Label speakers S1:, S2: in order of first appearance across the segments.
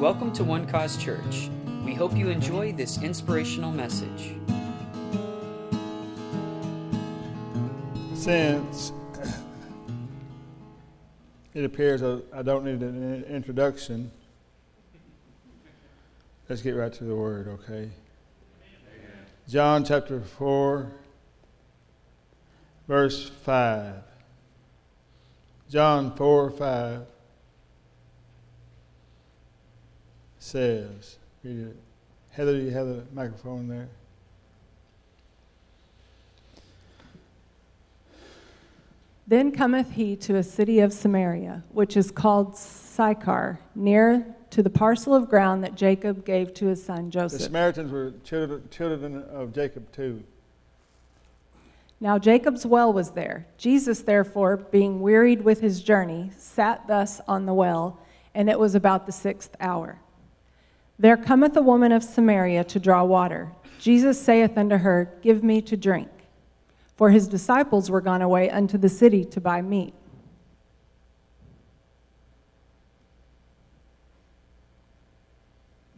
S1: Welcome to One Cause Church. We hope you enjoy this inspirational message.
S2: Since it appears I don't need an introduction, let's get right to the word, okay? John chapter 4, verse 5. John 4 5 says, read it. Heather, you have the microphone there?
S3: Then cometh he to a city of Samaria, which is called Sychar, near to the parcel of ground that Jacob gave to his son Joseph.
S2: The Samaritans were children, children of Jacob too.
S3: Now Jacob's well was there. Jesus, therefore, being wearied with his journey, sat thus on the well, and it was about the sixth hour. There cometh a woman of Samaria to draw water. Jesus saith unto her, Give me to drink. For his disciples were gone away unto the city to buy meat.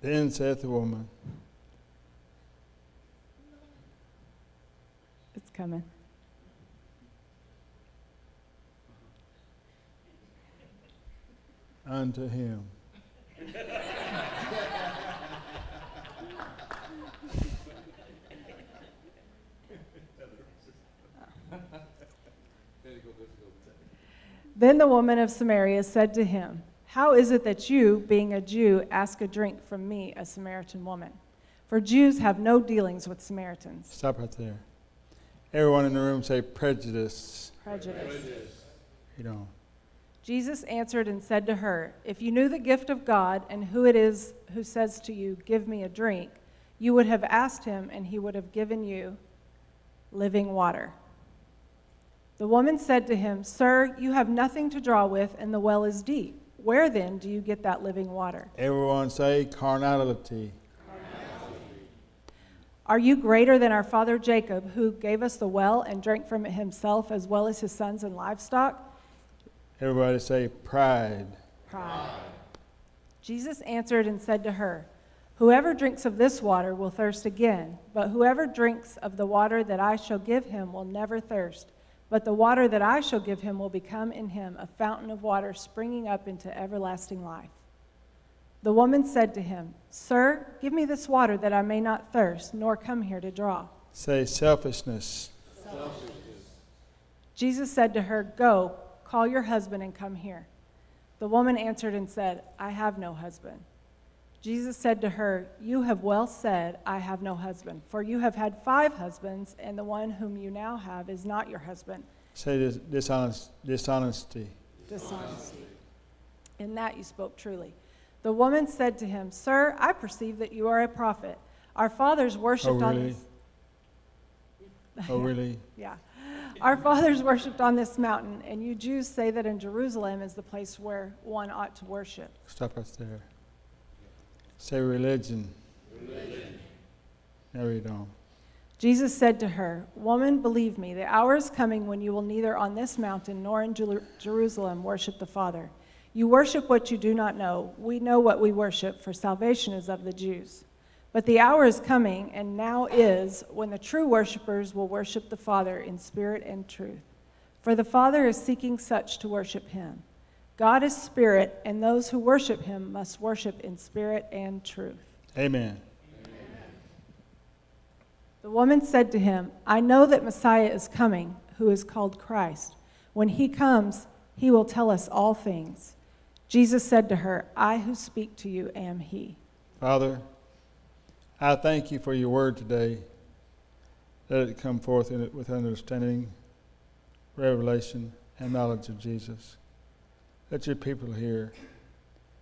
S2: Then saith the woman,
S3: It's coming.
S2: Unto him.
S3: Then the woman of Samaria said to him, How is it that you, being a Jew, ask a drink from me, a Samaritan woman? For Jews have no dealings with Samaritans.
S2: Stop right there. Everyone in the room say prejudice.
S3: Prejudice.
S2: You know.
S3: Jesus answered and said to her, If you knew the gift of God and who it is who says to you, Give me a drink, you would have asked him, and he would have given you living water. The woman said to him, Sir, you have nothing to draw with, and the well is deep. Where then do you get that living water?
S2: Everyone say carnality.
S3: Are you greater than our father Jacob, who gave us the well and drank from it himself, as well as his sons and livestock?
S2: Everybody say pride.
S3: Pride. Jesus answered and said to her, Whoever drinks of this water will thirst again, but whoever drinks of the water that I shall give him will never thirst. But the water that I shall give him will become in him a fountain of water springing up into everlasting life. The woman said to him, Sir, give me this water that I may not thirst, nor come here to draw.
S2: Say selfishness.
S3: selfishness. Jesus said to her, Go, call your husband and come here. The woman answered and said, I have no husband. Jesus said to her, You have well said, I have no husband, for you have had five husbands, and the one whom you now have is not your husband.
S2: Say this, dishonest, dishonesty.
S3: Dishonesty. In that you spoke truly. The woman said to him, Sir, I perceive that you are a prophet. Our fathers worshipped
S2: oh,
S3: really?
S2: on this. Oh, really?
S3: yeah. Our fathers worshipped on this mountain, and you Jews say that in Jerusalem is the place where one ought to worship.
S2: Stop us there. Say religion. Religion. Now read on.
S3: Jesus said to her, Woman, believe me, the hour is coming when you will neither on this mountain nor in Jer- Jerusalem worship the Father. You worship what you do not know. We know what we worship, for salvation is of the Jews. But the hour is coming, and now is, when the true worshippers will worship the Father in spirit and truth. For the Father is seeking such to worship him. God is spirit, and those who worship him must worship in spirit and truth.
S2: Amen.
S3: The woman said to him, I know that Messiah is coming, who is called Christ. When he comes, he will tell us all things. Jesus said to her, I who speak to you am he.
S2: Father, I thank you for your word today. Let it come forth it with understanding, revelation, and knowledge of Jesus. Let your people here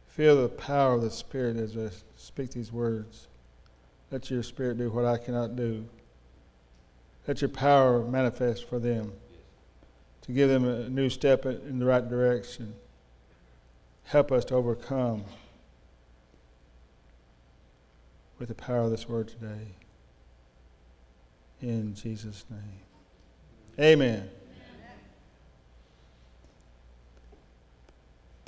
S2: feel the power of the Spirit as I speak these words. Let your Spirit do what I cannot do. Let your power manifest for them to give them a new step in the right direction. Help us to overcome with the power of this word today. In Jesus' name. Amen.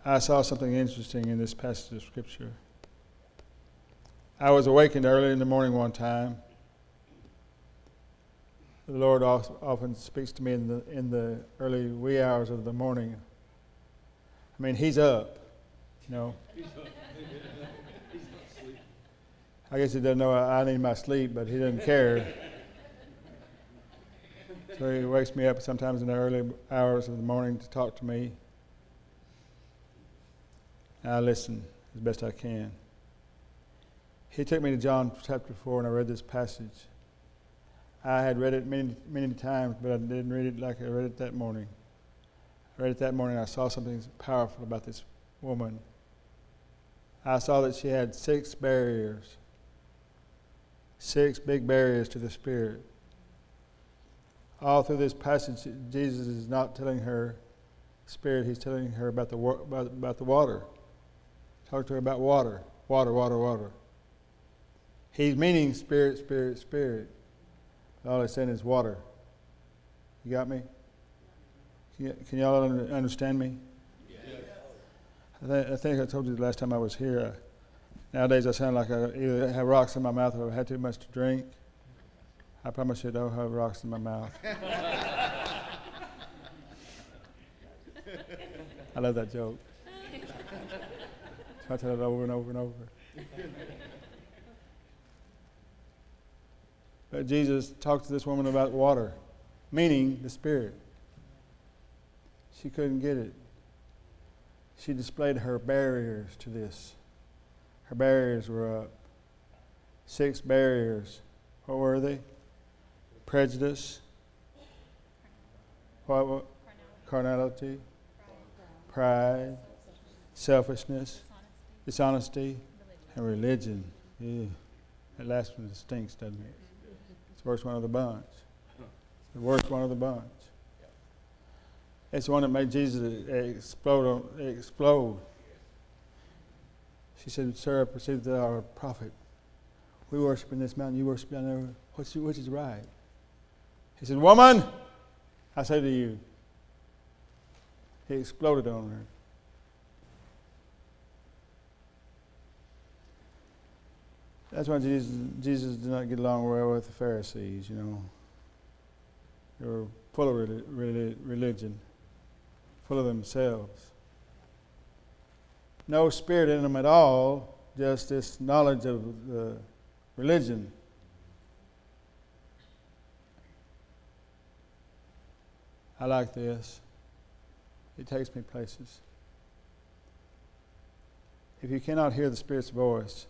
S2: I saw something interesting in this passage of Scripture. I was awakened early in the morning one time. The Lord often speaks to me in the, in the early wee hours of the morning. I mean, He's up, you know. I guess He doesn't know I need my sleep, but He doesn't care. So He wakes me up sometimes in the early hours of the morning to talk to me. And I listen as best I can. He took me to John chapter 4, and I read this passage. I had read it many, many times, but I didn't read it like I read it that morning. I read it that morning, I saw something powerful about this woman. I saw that she had six barriers, six big barriers to the Spirit. All through this passage, Jesus is not telling her Spirit, he's telling her about the, about, about the water. Talk to her about water, water, water, water. He's meaning spirit, spirit, spirit. All he's saying is water. You got me? Can y'all understand me? Yes. I, th- I, think I told you the last time I was here. Uh, nowadays, I sound like I either have rocks in my mouth or I've had too much to drink. I promise you, I don't have rocks in my mouth. I love that joke. So I tell it over and over and over. But Jesus talked to this woman about water, meaning the Spirit. She couldn't get it. She displayed her barriers to this. Her barriers were up. Six barriers. What were they? Prejudice. What? what? Carnality. Pride. Selfishness. Dishonesty. And religion. Yeah. That last one stinks, doesn't it? It's the worst one of the bunch. The worst one of the bunch. It's the one that made Jesus explode. explode. She said, Sir, I perceive that our prophet. We worship in this mountain, you worship down there. What's, which is right? He said, Woman, I say to you. He exploded on her. That's why Jesus, Jesus did not get along well with the Pharisees, you know. They were full of religion full of themselves. No spirit in them at all, just this knowledge of the religion. I like this. It takes me places. If you cannot hear the Spirit's voice,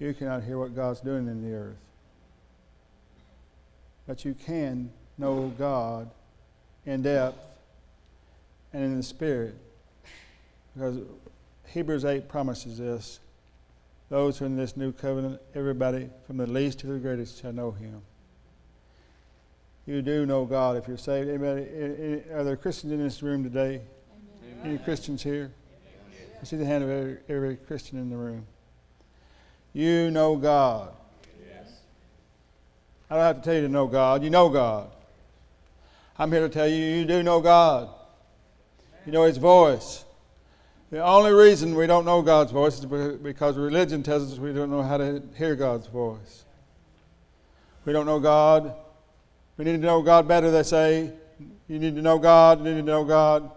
S2: you cannot hear what God's doing in the earth. But you can know God in depth and in the Spirit. Because Hebrews 8 promises this those who are in this new covenant, everybody from the least to the greatest shall know him. You do know God if you're saved. Anybody, are there Christians in this room today? Amen. Any Christians here? I see the hand of every, every Christian in the room. You know God. Yes. I don't have to tell you to know God. You know God. I'm here to tell you, you do know God. You know His voice. The only reason we don't know God's voice is because religion tells us we don't know how to hear God's voice. We don't know God. We need to know God better, they say. You need to know God, you need to know God.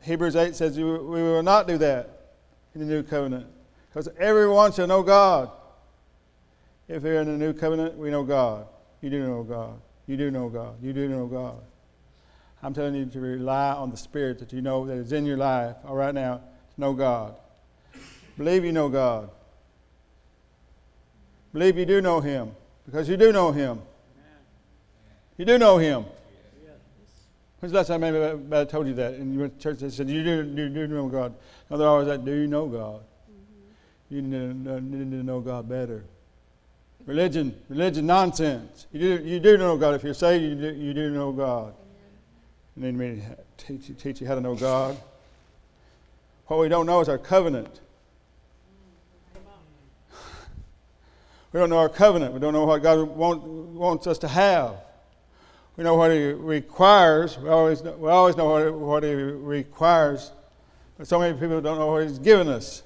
S2: Hebrews 8 says we will not do that in the new covenant because everyone shall know God. If we're in the new covenant, we know God. You do know God. You do know God. You do know God. I'm telling you to rely on the Spirit that you know that is in your life all right now to know God. Believe you know God. Believe you do know Him because you do know Him. You do know Him. When's the last time I told you that? And you went to church and said, You do, you do know God. No, they're always like, Do you know God? You need to, know God better. Religion, religion, nonsense. You do, you do know God. If you're saved, you do, you do know God. Need me to teach you, teach you how to know God. What we don't know is our covenant. We don't know our covenant. We don't know what God want, wants us to have. We know what He requires. We always know, we always know what, what He requires. But so many people don't know what He's given us.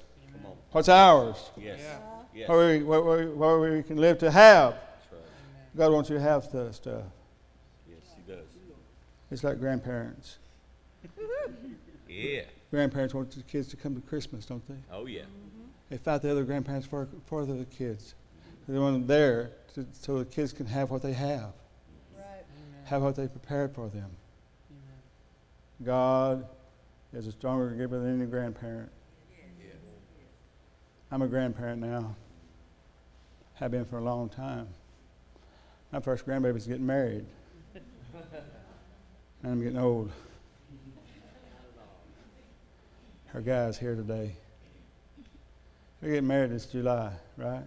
S2: What's ours? Yes.
S4: Yes.
S2: where we, where, where, where we can live to have.
S4: That's right.
S2: God wants you to have stuff. stuff.
S4: Yes, he does.
S2: It's like grandparents.
S4: Yeah.
S2: Grandparents want the kids to come to Christmas, don't they?
S4: Oh, yeah. Mm-hmm.
S2: They fight the other grandparents for, for the kids. They want them there to, so the kids can have what they have, right. have what they prepared for them. God is a stronger giver than any grandparent. I'm a grandparent now. Have been for a long time. My first grandbaby's getting married. and I'm getting old. Her guy's here today. We get married this July, right?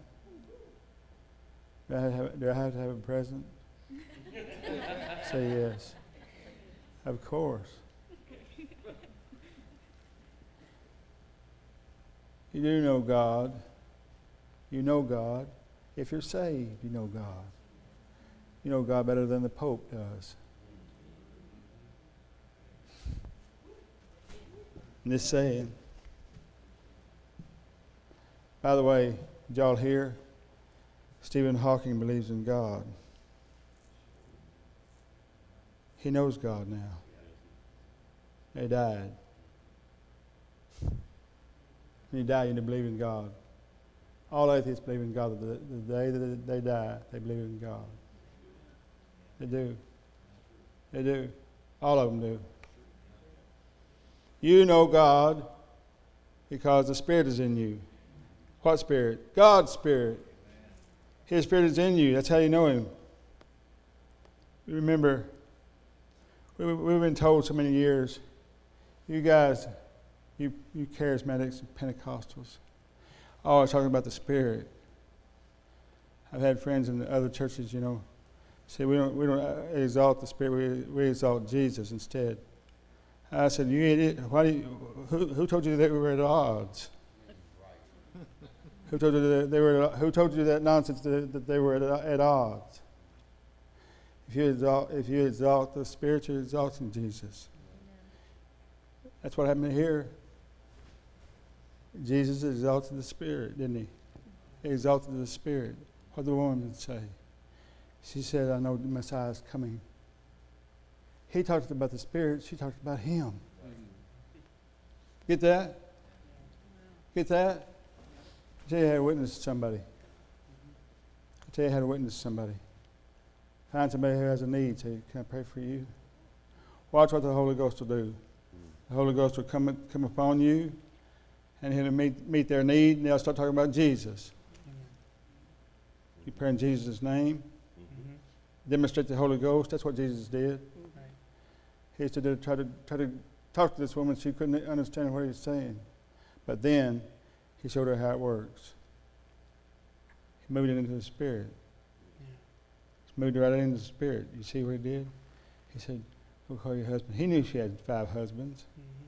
S2: Do I have, do I have to have a present? Say yes. Of course. You do know God. You know God. If you're saved, you know God. You know God better than the Pope does. And this saying, by the way, y'all hear? Stephen Hawking believes in God. He knows God now. He died. When you die, you believe in God. All atheists believe in God. The, the day that they die, they believe in God. They do. They do. All of them do. You know God because the Spirit is in you. What Spirit? God's Spirit. His Spirit is in you. That's how you know Him. Remember, we, we've been told so many years, you guys, you, you charismatics and Pentecostals, always talking about the Spirit. I've had friends in other churches, you know, say we don't, we don't uh, exalt the Spirit, we, we exalt Jesus instead. I said, you idiot, why do you, who, who told you that we were at odds? who told you that they were? Who told you that nonsense that, that they were at, at odds? If you exalt, if you exalt the Spirit, you're exalting Jesus. That's what happened here. Jesus exalted the Spirit, didn't he? He exalted the Spirit. What the woman say? She said, I know the Messiah is coming. He talked about the Spirit, she talked about him. Get that? Get that? I tell you how to witness somebody. I tell you how to witness somebody. Find somebody who has a need. Say, Can I pray for you? Watch what the Holy Ghost will do. The Holy Ghost will come, come upon you and he'll meet, meet their need, and they'll start talking about Jesus. You pray in Jesus' name, mm-hmm. demonstrate the Holy Ghost. That's what Jesus did. He used to do, try to try to talk to this woman. She couldn't understand what he was saying, but then he showed her how it works. He moved it into the spirit. He moved it right into the spirit. You see what he did? He said, "Go call your husband." He knew she had five husbands. Mm-hmm.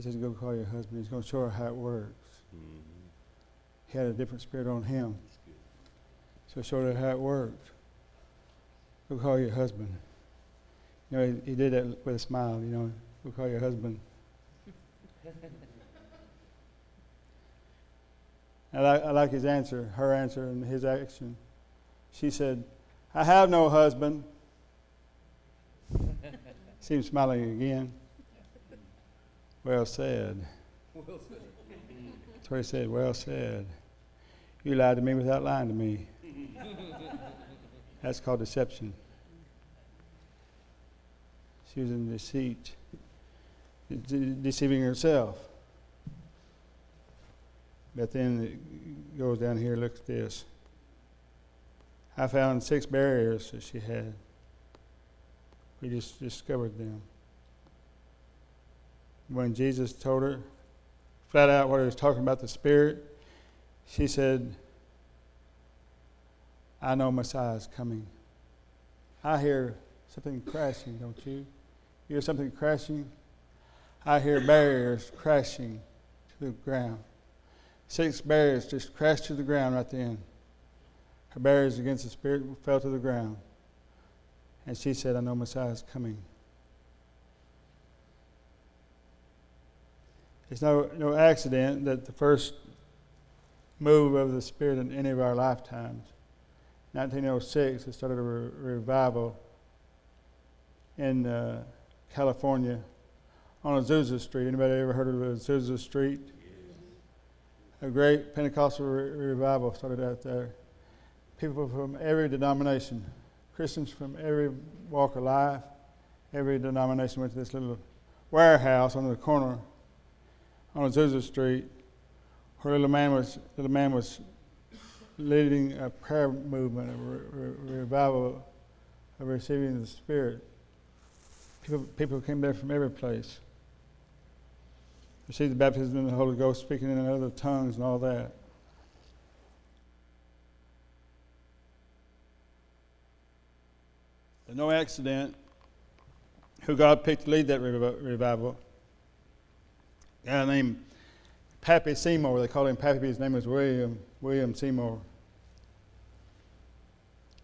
S2: He says, "Go call your husband." He's going to show her how it works. Mm-hmm. He had a different spirit on him, so he showed her how it worked. Go call your husband. You know, he, he did that with a smile. You know, go call your husband. I like, I like his answer, her answer, and his action. She said, I have no husband. See him smiling again. Well said. That's what he said. Well said. You lied to me without lying to me. That's called deception. She was in deceit, de- deceiving herself. But then it goes down here, look at this. I found six barriers that she had. We just discovered them. When Jesus told her flat out what he was talking about the Spirit, she said, I know Messiah is coming. I hear something crashing, don't you? You hear something crashing? I hear barriers crashing to the ground. Six barriers just crashed to the ground right then. Her barriers against the Spirit fell to the ground. And she said, I know Messiah is coming. It's no, no accident that the first move of the Spirit in any of our lifetimes. 1906, it started a re- revival in uh, California on Azusa Street. Anybody ever heard of Azusa Street? A great Pentecostal re- revival started out there. People from every denomination, Christians from every walk of life, every denomination went to this little warehouse on the corner on Azusa Street, where a little man was little man was leading a prayer movement, a re- re- revival of receiving the Spirit. People, people came there from every place. Received the baptism in the Holy Ghost, speaking in other tongues and all that. No accident who God picked to lead that revival. Guy named Pappy Seymour. They called him Pappy. His name was William William Seymour.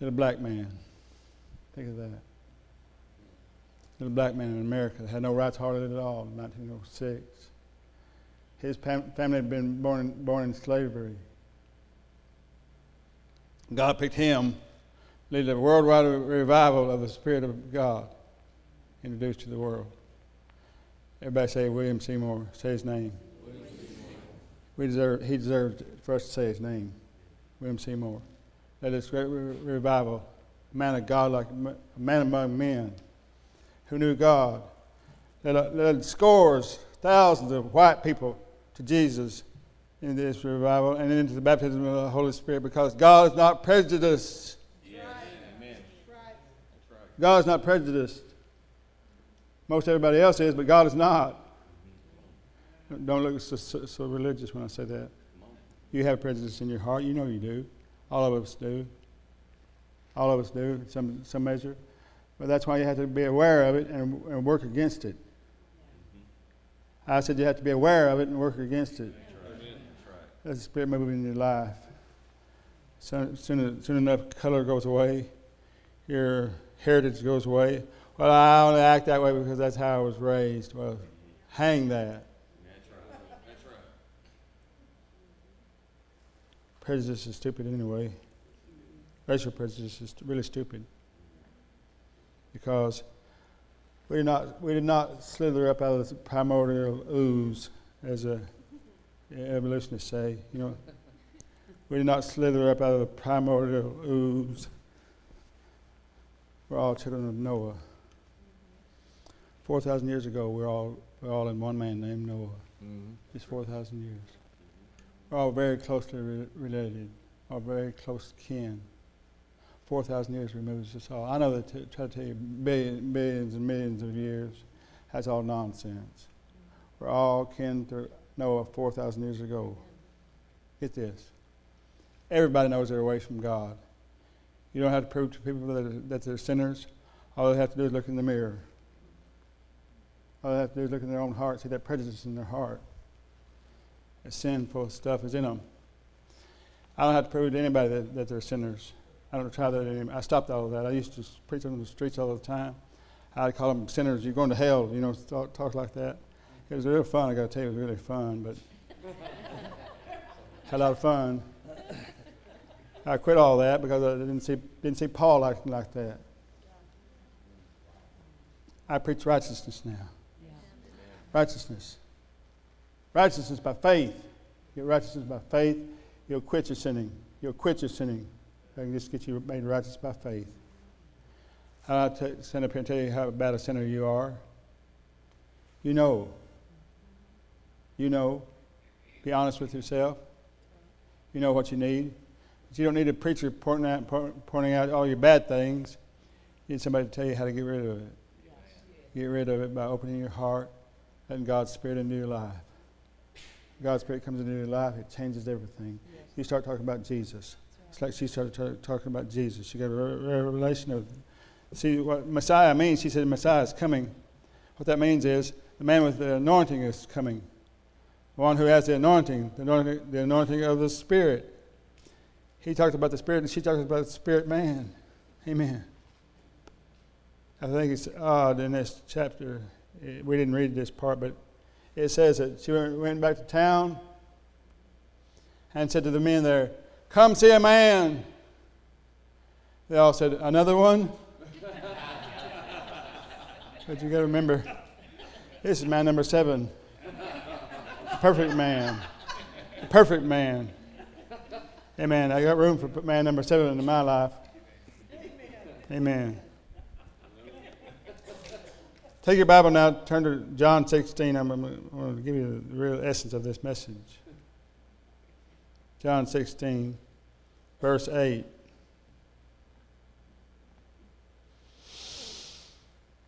S2: Little black man. Think of that. Little black man in America that had no rights hardly at all in 1906. His pam- family had been born born in slavery. God picked him, lead a worldwide revival of the Spirit of God introduced to the world. Everybody say William Seymour. Say his name. We deserve, he deserved for us to say his name. William Seymour. That is great re- revival. A man of God, like a man among men who knew God. Led, led scores, thousands of white people to Jesus in this revival and into the baptism of the Holy Spirit because God is not prejudiced. God is not prejudiced. Most everybody else is, but God is not. Don't look so, so, so, religious when I say that. You have prejudice in your heart. You know you do. All of us do. All of us do, some, some measure. But that's why you have to be aware of it and, and work against it. I said you have to be aware of it and work against it. That's the spirit moving in your life. Soon, soon enough, color goes away. Your heritage goes away. Well, I only act that way because that's how I was raised. Well, hang that. That's right. That's right. Prejudice is stupid anyway. Racial prejudice is really stupid because we did not we did not slither up out of the primordial ooze, as a evolutionists say. You know, we did not slither up out of the primordial ooze. We're all children of Noah. Four thousand years ago, we're all we're all in one man named Noah.
S4: Mm-hmm.
S2: Just four thousand years. We're all very closely re- related, all very close kin. Four thousand years removes us all. I know that to try to tell you billion, billions and millions of years, that's all nonsense. We're all kin to Noah four thousand years ago. Get this. Everybody knows they're away from God. You don't have to prove to people that, that they're sinners. All they have to do is look in the mirror. Oh, all they have to do is look in their own heart, see that prejudice in their heart. That sinful stuff is in them. I don't have to prove to anybody that, that they're sinners. I don't try that anymore. I stopped all of that. I used to preach on the streets all the time. I'd call them sinners. You're going to hell. You know, talk, talk like that. It was real fun. I got to tell you, it was really fun. But had a lot of fun. I quit all that because I didn't see didn't see Paul acting like that. I preach righteousness now. Righteousness. Righteousness by faith. Get righteousness by faith. You'll quit your sinning. You'll quit your sinning. I can just get you made righteous by faith. I'll t- stand up here and tell you how bad a sinner you are. You know. You know. Be honest with yourself. You know what you need. But you don't need a preacher pointing out, pointing out all your bad things. You need somebody to tell you how to get rid of it. Get rid of it by opening your heart, letting God's Spirit into your life. God's Spirit comes into your life, it changes everything. You start talking about Jesus. It's like she started t- talking about Jesus. She got a re- revelation of, see what Messiah means. She said Messiah is coming. What that means is the man with the anointing is coming. The one who has the anointing, the anointing, the anointing of the Spirit. He talked about the Spirit, and she talked about the Spirit man. Amen. I think it's odd in this chapter. Eh, We didn't read this part, but it says that she went back to town and said to the men there, Come see a man. They all said, Another one? but you got to remember, this is man number seven. Perfect man. Perfect man. Amen. I got room for man number seven in my life. Amen. Take your Bible now, turn to John 16. I'm going to give you the real essence of this message. John 16, verse 8.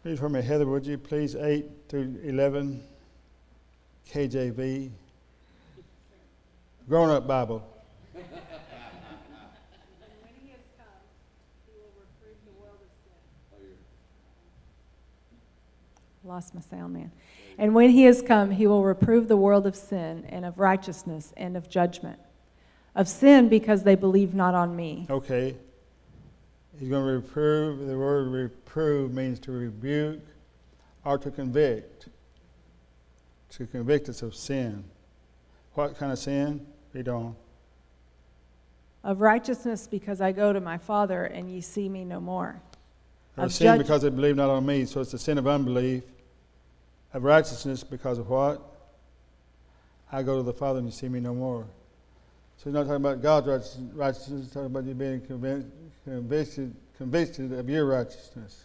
S2: Read for me, Heather, would you please? 8 through 11, KJV. Grown up Bible.
S3: Lost my sound man. And when he has come, he will reprove the world of sin and of righteousness and of judgment. Of sin because they believe not on me.
S2: Okay. He's going to reprove. The word reprove means to rebuke or to convict. To convict us of sin. What kind of sin? Read on.
S3: Of righteousness because I go to my Father and ye see me no more.
S2: Of,
S3: Of
S2: sin
S3: judg-
S2: because they believe not on me. So it's the sin of unbelief. Of righteousness because of what? I go to the Father and you see me no more. So he's not talking about God's righteousness, righteousness he's talking about you being convinced, convicted, convicted of your righteousness.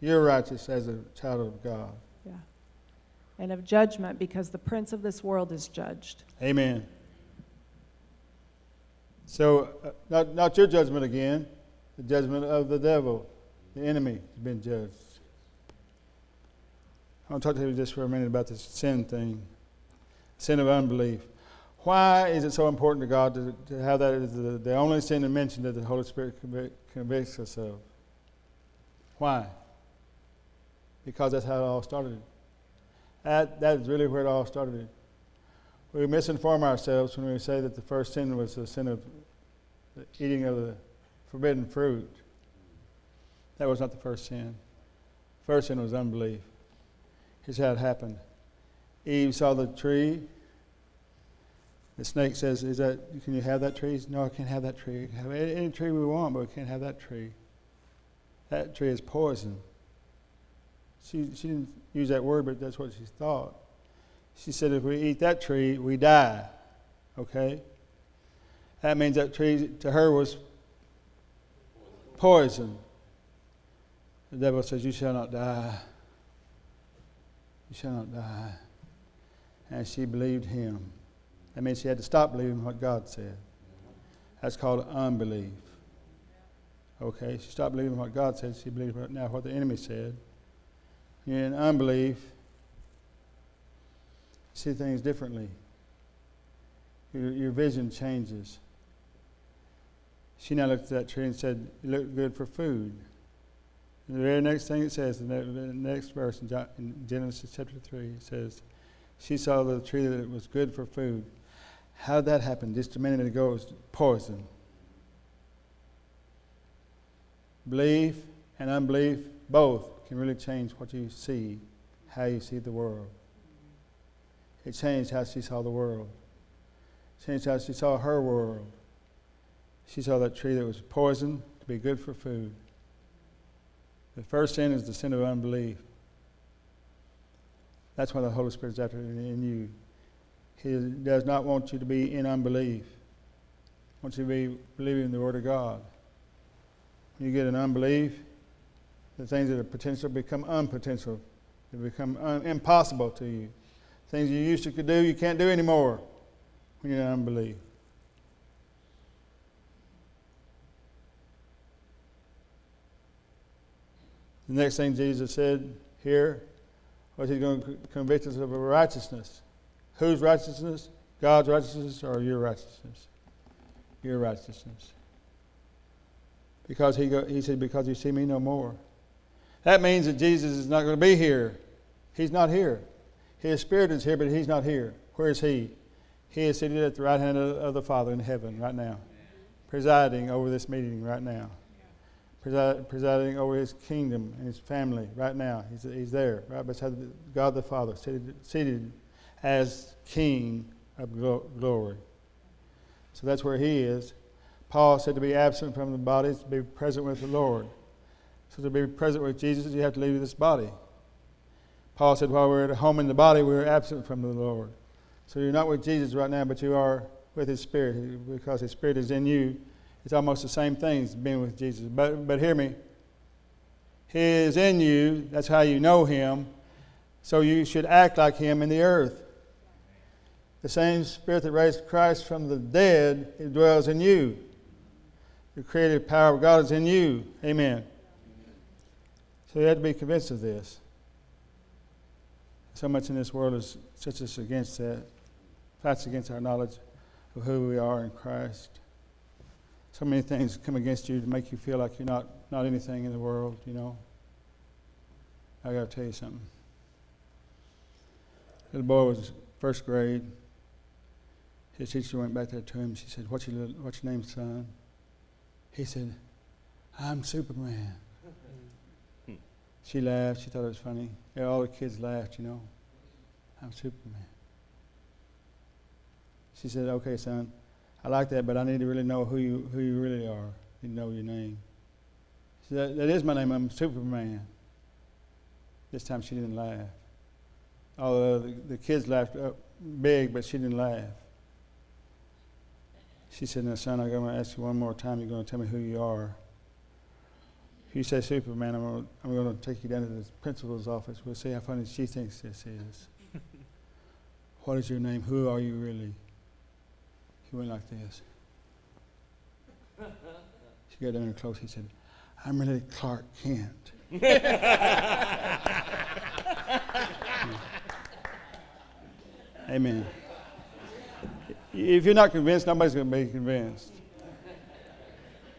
S2: You're righteous as a child of God.
S3: Yeah. And of judgment because the prince of this world is judged.
S2: Amen. So, uh, not, not your judgment again, the judgment of the devil, the enemy has been judged. I want to talk to you just for a minute about this sin thing sin of unbelief. Why is it so important to God to, to have that as the, the only sin to mention that the Holy Spirit convic- convicts us of? Why? Because that's how it all started. That, that is really where it all started. We misinform ourselves when we say that the first sin was the sin of the eating of the forbidden fruit. That was not the first sin. First sin was unbelief. Here's how it happened. Eve saw the tree. The snake says, "Is that? Can you have that tree?" No, I can't have that tree. We have any, any tree we want, but we can't have that tree. That tree is poison. She she didn't use that word, but that's what she thought. She said, if we eat that tree, we die. Okay? That means that tree to her was poison. The devil says, You shall not die. You shall not die. And she believed him. That means she had to stop believing what God said. That's called unbelief. Okay? She stopped believing what God said. She believed now what the enemy said. In unbelief, see things differently. Your, your vision changes. She now looked at that tree and said, It looked good for food. The very next thing it says, the ne- the next verse in, Jo- in Genesis chapter 3, it says, She saw the tree that it was good for food. How that happen? Just a minute ago, it was poison. Belief and unbelief, both, can really change what you see, how you see the world. It changed how she saw the world. Changed how she saw her world. She saw that tree that was poison to be good for food. The first sin is the sin of unbelief. That's why the Holy Spirit is after in you. He does not want you to be in unbelief. He wants you to be believing the Word of God. When you get in unbelief, the things that are potential become unpotential. They become un- impossible to you. Things you used to could do, you can't do anymore when you're in unbelief. The next thing Jesus said here was he's going to convict us of righteousness. Whose righteousness? God's righteousness or your righteousness? Your righteousness. Because he, go, he said, Because you see me no more. That means that Jesus is not going to be here. He's not here. His Spirit is here, but He's not here. Where is He? He is seated at the right hand of, the Father in heaven right now, presiding over this meeting right now, presiding over His kingdom and His family right now. He's, he's there, right beside God the Father, seated, seated as King of glo- glory. So that's where he is. Paul said to be absent from the body is to be present with the Lord. So to be present with Jesus, you have to leave this body. Paul said while we're at home in the body, we're absent from the Lord. So you're not with Jesus right now, but you are with his spirit because his spirit is in you. It's almost the same thing as being with Jesus. But, but hear me. He is in you. That's how you know him. So you should act like him in the earth. The same spirit that raised Christ from the dead it dwells in you. The creative power of God is in you. Amen. So you have to be convinced of this. So much in this world is such us against that. Fights against our knowledge of who we are in Christ. So many things come against you to make you feel like you're not, not anything in the world, you know. I got to tell you something. Little boy was first grade. His teacher went back there to him. She said, "What's your what's your name, son?" He said, "I'm Superman." she laughed. She thought it was funny. Yeah, all the kids laughed. You know, I'm Superman. She said, "Okay, son, I like that, but I need to really know who you who you really are. You know your name." She said, "That is my name. I'm Superman." This time she didn't laugh. Although the, the kids laughed up big, but she didn't laugh. She said, Now, son, I'm going to ask you one more time. You're going to tell me who you are. If you say Superman, I'm going, to, I'm going to take you down to the principal's office. We'll see how funny she thinks this is. what is your name? Who are you really? He went like this. She got down there close. He said, I'm really Clark Kent. Amen. If you're not convinced, nobody's going to be convinced.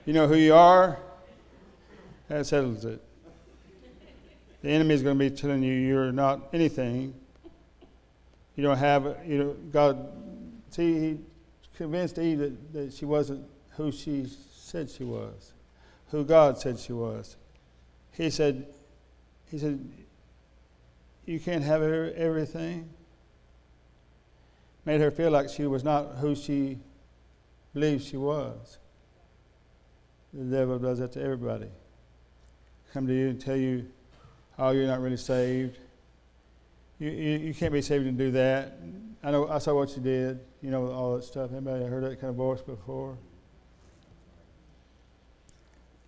S2: You know who you are? That settles it. The enemy is going to be telling you you're not anything. You don't have, you know, God. See, he convinced Eve that, that she wasn't who she said she was, who God said she was. He said, he said, you can't have everything made her feel like she was not who she believed she was. The devil does that to everybody. Come to you and tell you, oh, you're not really saved. You, you, you can't be saved and do that. I know I saw what you did, you know, all that stuff. Anybody heard that kind of voice before?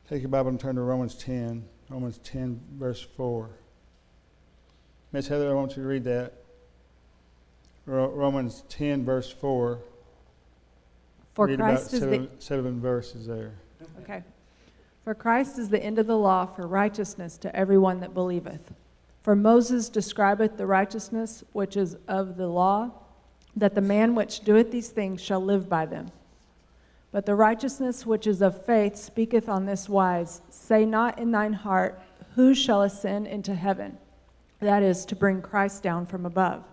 S2: Take your Bible and turn to Romans 10. Romans 10, verse 4. Miss Heather, I want you to read that. Romans 10, verse 4.
S3: For
S2: Read
S3: Christ is
S2: seven,
S3: the
S2: seven verses there.
S3: okay. For Christ is the end of the law for righteousness to everyone that believeth. For Moses describeth the righteousness which is of the law, that the man which doeth these things shall live by them. But the righteousness which is of faith speaketh on this wise Say not in thine heart, Who shall ascend into heaven? That is, to bring Christ down from above.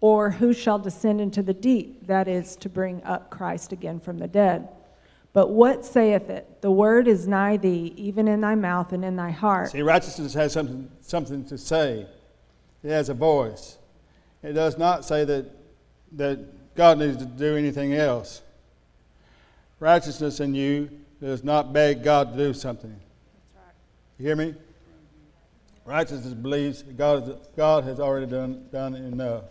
S3: Or who shall descend into the deep? That is, to bring up Christ again from the dead. But what saith it? The word is nigh thee, even in thy mouth and in thy heart.
S2: See, righteousness has something, something to say, it has a voice. It does not say that, that God needs to do anything else. Righteousness in you does not beg God to do something. You hear me? Righteousness believes God, God has already done, done enough.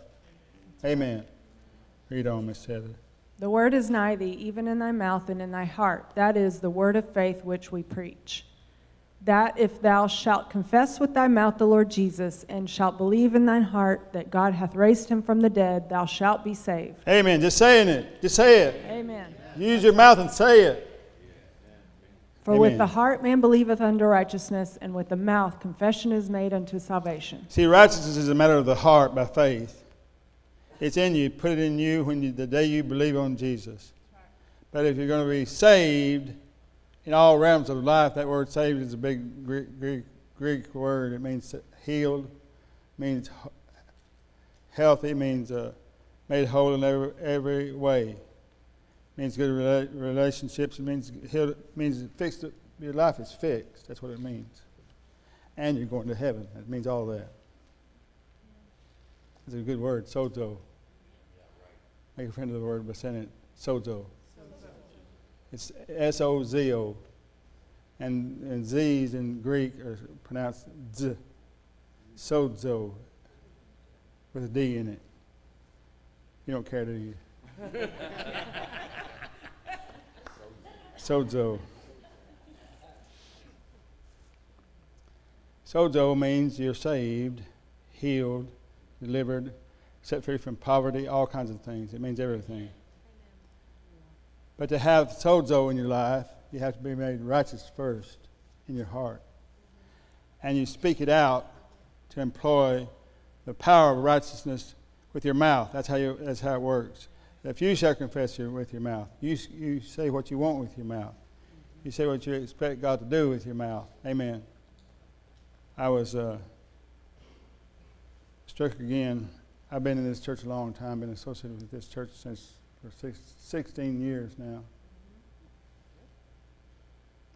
S2: Amen. Read on, Miss Heather.
S3: The word is nigh thee, even in thy mouth and in thy heart. That is the word of faith which we preach. That if thou shalt confess with thy mouth the Lord Jesus, and shalt believe in thine heart that God hath raised him from the dead, thou shalt be saved.
S2: Amen. Just saying it. Just say it.
S3: Amen.
S2: Use your mouth and say it.
S3: For
S2: Amen.
S3: with the heart man believeth unto righteousness, and with the mouth confession is made unto salvation.
S2: See, righteousness is a matter of the heart by faith. It's in you. Put it in you when you, the day you believe on Jesus. But if you're going to be saved in all realms of life, that word saved is a big Greek, Greek, Greek word. It means healed, means healthy, means uh, made whole in every, every way. Means good rela- relationships. It means healed, means fixed. Your life is fixed. That's what it means. And you're going to heaven. It means all that. It's a good word, sozo. Make a friend of the word by saying it, sozo. It's S O Z O. And, and Z's in Greek are pronounced Z. Sozo. With a D in it. You don't care, do you? Sozo. Sozo means you're saved, healed, delivered, set free from poverty, all kinds of things. It means everything. But to have sozo in your life, you have to be made righteous first in your heart. And you speak it out to employ the power of righteousness with your mouth. That's how, you, that's how it works. If you shall confess with your mouth, you, you say what you want with your mouth. You say what you expect God to do with your mouth. Amen. I was uh, struck again. I've been in this church a long time, been associated with this church since for six, 16 years now.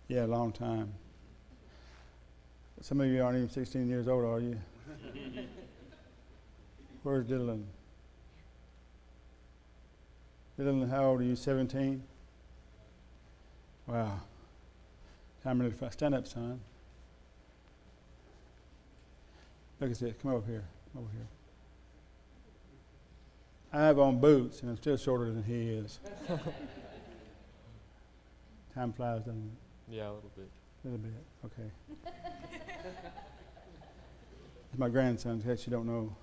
S2: Yeah, a long time. Some of you aren't even 16 years old, are you? Where's Dylan? Dylan, how old are you? 17? Wow. Time to stand up, son. Look at this. Come over here. Over here. I have on boots, and I'm still shorter than he is. Time flies, doesn't it?
S5: Yeah, a little bit.
S2: A little bit. Okay. It's my grandson, in case you don't know.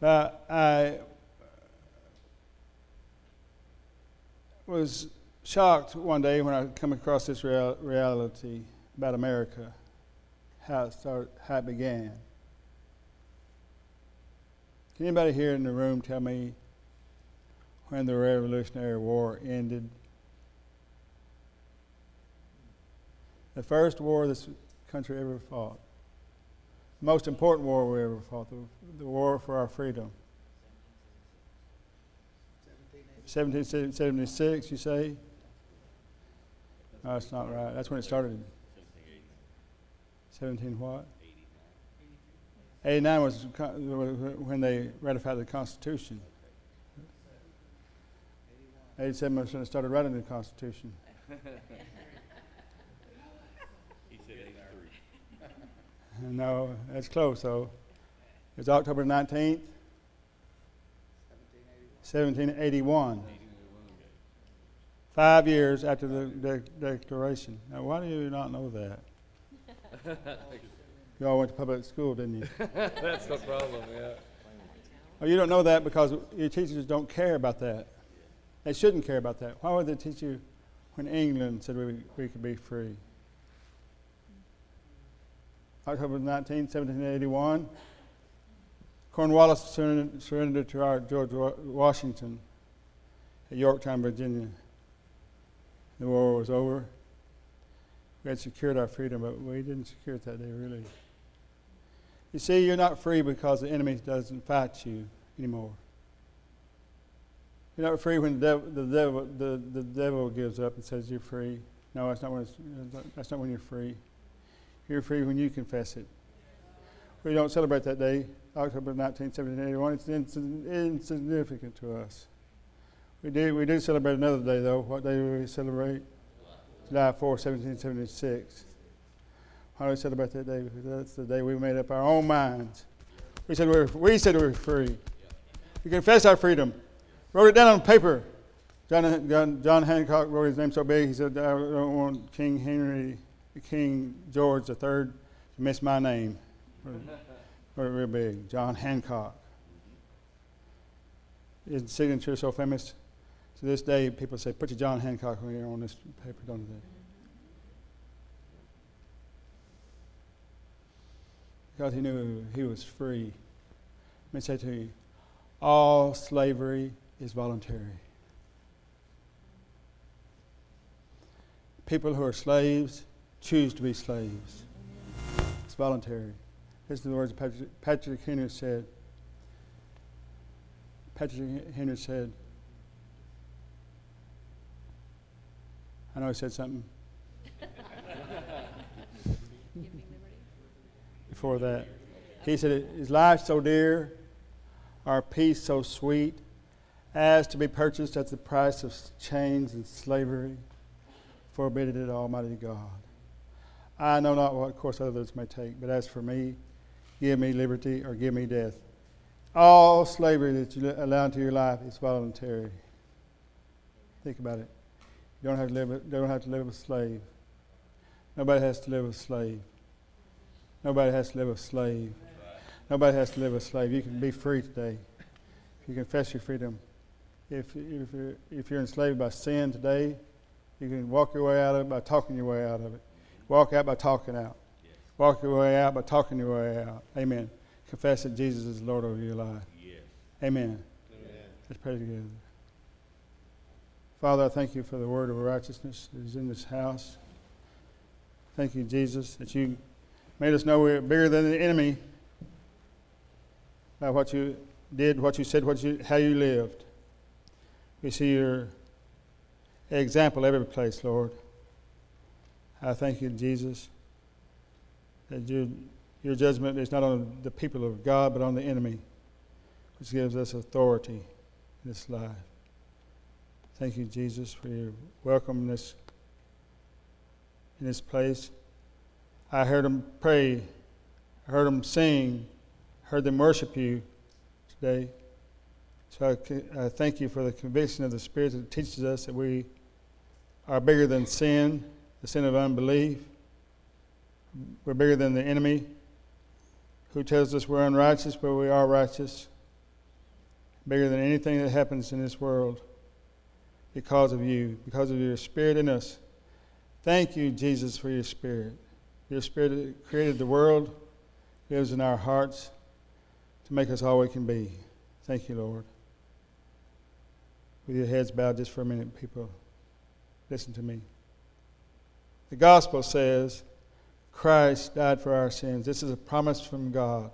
S2: But I was shocked one day when I come across this real, reality about America, how it started, how it began. Can anybody here in the room tell me when the Revolutionary War ended? The first war this country ever fought. The most important war we ever fought, the, the war for our freedom. 1776, you say? No, that's not right. That's when it started. 17 what? 89 was when they ratified the Constitution. 87 was when they started writing the Constitution.
S4: He said eighty-three.
S2: No, that's close though. It's October 19th, 1781. Five years after the de- Declaration. Now, why do you not know that? You all went to public school, didn't you?
S5: That's the problem, yeah.
S2: Oh, you don't know that because your teachers don't care about that. They shouldn't care about that. Why would they teach you when England said we, we could be free? October 19, 1781, Cornwallis surrendered, surrendered to our George Wa- Washington at Yorktown, Virginia. The war was over. We had secured our freedom, but we didn't secure it that day, really. You see, you're not free because the enemy doesn't fight you anymore. You're not free when the devil, the devil, the, the devil gives up and says you're free. No, that's not, when that's not when you're free. You're free when you confess it. We don't celebrate that day, October 19, 1781. It's insignificant to us. We do, we do celebrate another day, though. What day do we celebrate? July 4, 1776. Why do we celebrate that day? That's the day we made up our own minds. We said we were, we said we were free. We confessed our freedom. Wrote it down on paper. John, John, John Hancock wrote his name so big, he said, I don't want King Henry, King George III to miss my name. Wrote it real big. John Hancock. His signature is so famous. To this day, people say, put your John Hancock on this paper, don't they? Because he knew he was free. Let me say to you, all slavery is voluntary. People who are slaves choose to be slaves. It's voluntary. Listen to the words Patrick, Patrick Henry said. Patrick Henry said, I know he said something before that. He said, Is life so dear, our peace so sweet, as to be purchased at the price of chains and slavery, forbid it, Almighty God. I know not what course others may take, but as for me, give me liberty or give me death. All slavery that you allow into your life is voluntary. Think about it. You don't have to live, don't have to live a slave. Nobody has to live a slave. Nobody has to live a slave. Nobody has to live a slave. You can be free today. If you confess your freedom. If, if, you're, if you're enslaved by sin today, you can walk your way out of it by talking your way out of it. Walk out by talking out. Walk your way out by talking your way out. Amen. Confess that Jesus is Lord over your life. Amen.
S4: Amen.
S2: Let's pray together. Father, I thank you for the word of righteousness that is in this house. Thank you, Jesus, that you made us know we're bigger than the enemy by what you did, what you said, what you, how you lived. We see your example every place, Lord. I thank you, Jesus, that your, your judgment is not on the people of God, but on the enemy, which gives us authority in this life. Thank you, Jesus, for your welcomeness in this place. I heard them pray, I heard them sing, heard them worship you today. So I, I, thank you for the conviction of the Spirit that teaches us that we are bigger than sin, the sin of unbelief. We're bigger than the enemy who tells us we're unrighteous, but we are righteous. Bigger than anything that happens in this world because of you, because of your Spirit in us. Thank you, Jesus, for your Spirit. Your Spirit created the world lives in our hearts to make us all we can be. Thank you, Lord. With your heads bowed just for a minute, people, listen to me. The gospel says Christ died for our sins. This is a promise from God.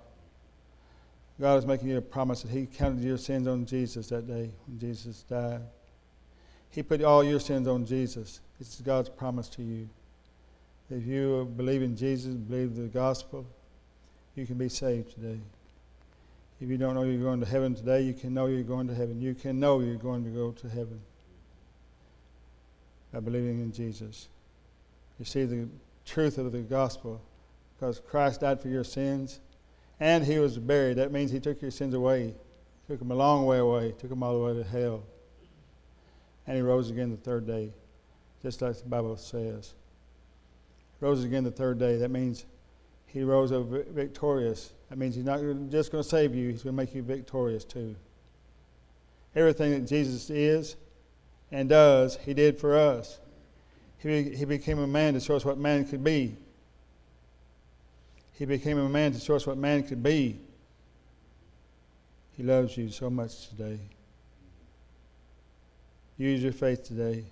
S2: God is making you a promise that He counted your sins on Jesus that day when Jesus died. He put all your sins on Jesus. This is God's promise to you. If you believe in Jesus, believe the gospel, you can be saved today. If you don't know you're going to heaven today, you can know you're going to heaven. You can know you're going to go to heaven by believing in Jesus. You see the truth of the gospel because Christ died for your sins and he was buried. That means he took your sins away, took them a long way away, took them all the way to hell. And he rose again the third day, just like the Bible says. Rose again the third day. That means he rose up victorious. That means he's not just going to save you, he's going to make you victorious too. Everything that Jesus is and does, he did for us. He, he became a man to show us what man could be. He became a man to show us what man could be. He loves you so much today. Use your faith today.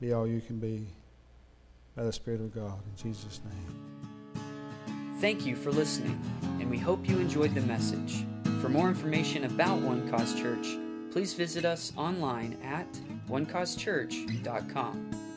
S2: Be all you can be by the Spirit of God. In Jesus' name.
S1: Thank you for listening, and we hope you enjoyed the message. For more information about One Cause Church, please visit us online at onecausechurch.com.